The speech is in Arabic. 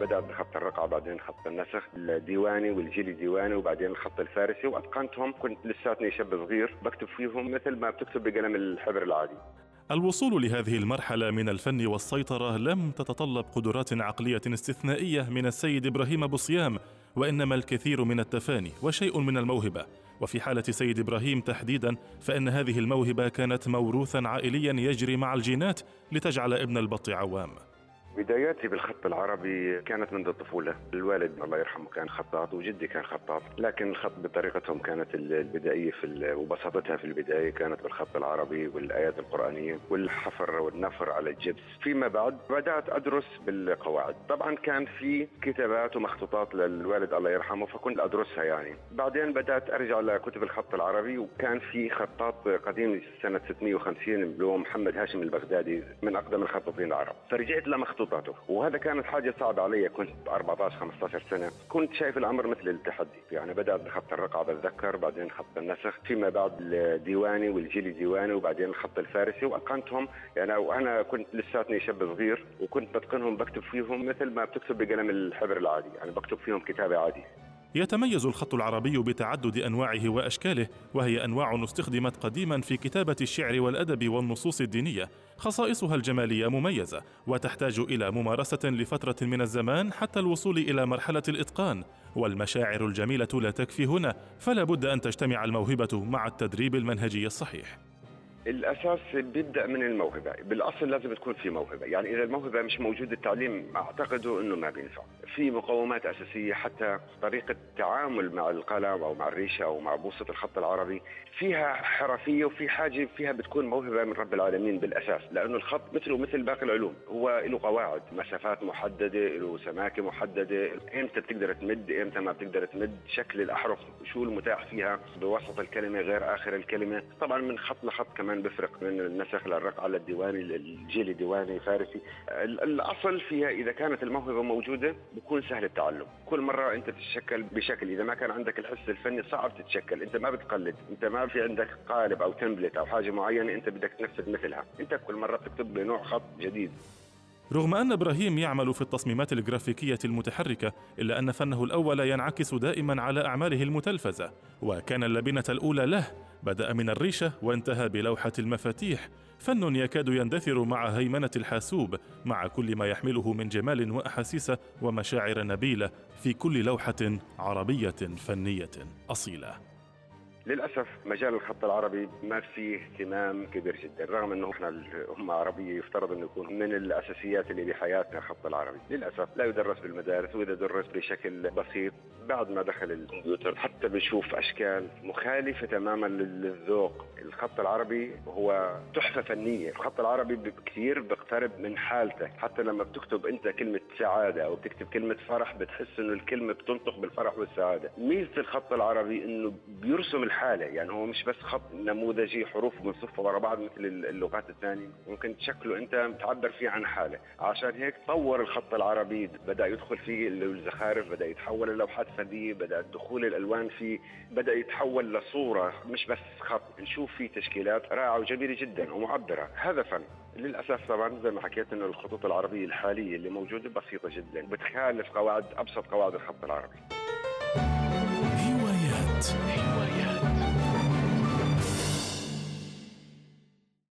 بدات بخط الرقعة بعدين خط النسخ الديواني والجيلي ديواني وبعدين الخط الفارسي وأتقنتهم. كنت لساتني شاب صغير بكتب فيهم مثل ما بتكتب بقلم الحبر العادي. الوصول لهذه المرحلة من الفن والسيطرة لم تتطلب قدرات عقلية استثنائية من السيد إبراهيم بوصيام وإنما الكثير من التفاني وشيء من الموهبة. وفي حالة سيد إبراهيم تحديدا فإن هذه الموهبة كانت موروثا عائليا يجري مع الجينات لتجعل ابن البط عوام. بداياتي بالخط العربي كانت منذ الطفولة. الوالد الله يرحمه كان خطاط وجدي كان خطاط لكن الخط بطريقتهم كانت البدائية في وبساطتها في البداية كانت بالخط العربي والآيات القرآنية والحفر والنفر على الجبس. فيما بعد بدأت أدرس بالقواعد. طبعا كان في كتابات ومخطوطات للوالد الله يرحمه فكنت أدرسها يعني. بعدين بدأت أرجع لكتب الخط العربي وكان في خطاط قديم سنة 650 اللي هو محمد هاشم البغدادي من أقدم الخطاطين العرب. فرجعت لمخطوط خططه وهذا كانت حاجة صعبة علي كنت 14 15 سنة. كنت شايف الأمر مثل التحدي. يعني بدأت بخط الرقعه بتذكر بعدين خط النسخ فيما بعد الديواني والجيلي ديواني وبعدين الخط الفارسي. واتقنتهم يعني وأنا كنت لساتني شاب صغير وكنت بتقنهم بكتب فيهم مثل ما بتكتب بقلم الحبر العادي. يعني بكتب فيهم كتابة عادي يتميز الخط العربي بتعدد أنواعه وأشكاله وهي أنواع استخدمت قديما في كتابة الشعر والأدب والنصوص الدينية. خصائصها الجمالية مميزة وتحتاج إلى ممارسة لفترة من الزمان حتى الوصول إلى مرحلة الإتقان. والمشاعر الجميلة لا تكفي هنا فلا بد أن تجتمع الموهبة مع التدريب المنهجي الصحيح. الأساس بيبدأ من الموهبة. بالأصل لازم تكون في موهبة. يعني إذا الموهبة مش موجودة التعليم أعتقد إنه ما بينفع. في مقومات أساسية حتى طريقة التعامل مع القلم أو مع الريشة أو مع بوصة الخط العربي فيها حرفية وفي حاجة فيها بتكون موهبة من رب العالمين بالأساس. لأنه الخط مثله مثل باقي العلوم. هو له قواعد. مسافات محددة له سماكة محددة. إمتى بتقدر تمد إمتى ما بتقدر تمد. شكل الأحرف شو المتاح فيها. بوسط الكلمة غير آخر الكلمة. طبعا من خط لخط كمان بفرق من النسخ للرقعه للديواني الجيلي ديواني فارسي الأصل فيها إذا كانت الموهبة موجودة بكون سهل التعلم. كل مرة أنت تتشكل بشكل إذا ما كان عندك الحس الفني صعب تتشكل. أنت ما بتقلد أنت ما في عندك قالب أو تمبلت أو حاجة معينة أنت بدك تنفذ مثلها. أنت كل مرة بتكتب بنوع خط جديد. رغم أن إبراهيم يعمل في التصميمات الجرافيكية المتحركة إلا أن فنه الأول ينعكس دائما على أعماله المتلفزة وكان اللبنة الأولى له بدأ من الريشة وانتهى بلوحة المفاتيح. فن يكاد يندثر مع هيمنة الحاسوب مع كل ما يحمله من جمال وأحاسيس ومشاعر نبيلة في كل لوحة عربية فنية أصيلة. للأسف مجال الخط العربي ما فيه اهتمام كبير جدا رغم إنه إحنا الأمة العربية يفترض انه يكون من الأساسيات اللي بحياتنا الخط العربي. للأسف لا يدرس بالمدارس واذا درس بشكل بسيط. بعد ما دخل الكمبيوتر حتى بنشوف أشكال مخالفة تماما للذوق. الخط العربي هو تحفة فنية. الخط العربي كثير بيقترب من حالتك حتى لما بتكتب أنت كلمة سعادة أو بتكتب كلمة فرح بتحس إنه الكلمة بتنطق بالفرح والسعادة. ميزة الخط العربي إنه بيرسم الحاله يعني هو مش بس خط نموذجي حروف بنصفها ورا بعض مثل اللغات الثانية. ممكن تشكله أنت تعبر فيه عن حالة. عشان هيك طور الخط العربي بدأ يدخل فيه الزخارف بدأ يتحول للوحات فنيه بدأ دخول الألوان فيه بدأ يتحول لصورة مش بس خط. نشوف فيه تشكيلات رائعة وجميلة جدا ومعبرة. هذا فن. للأسف طبعا زي ما حكيت إنه الخطوط العربية الحالية اللي موجودة بسيطة جدا بتخالف قواعد أبسط قواعد الخط العربي.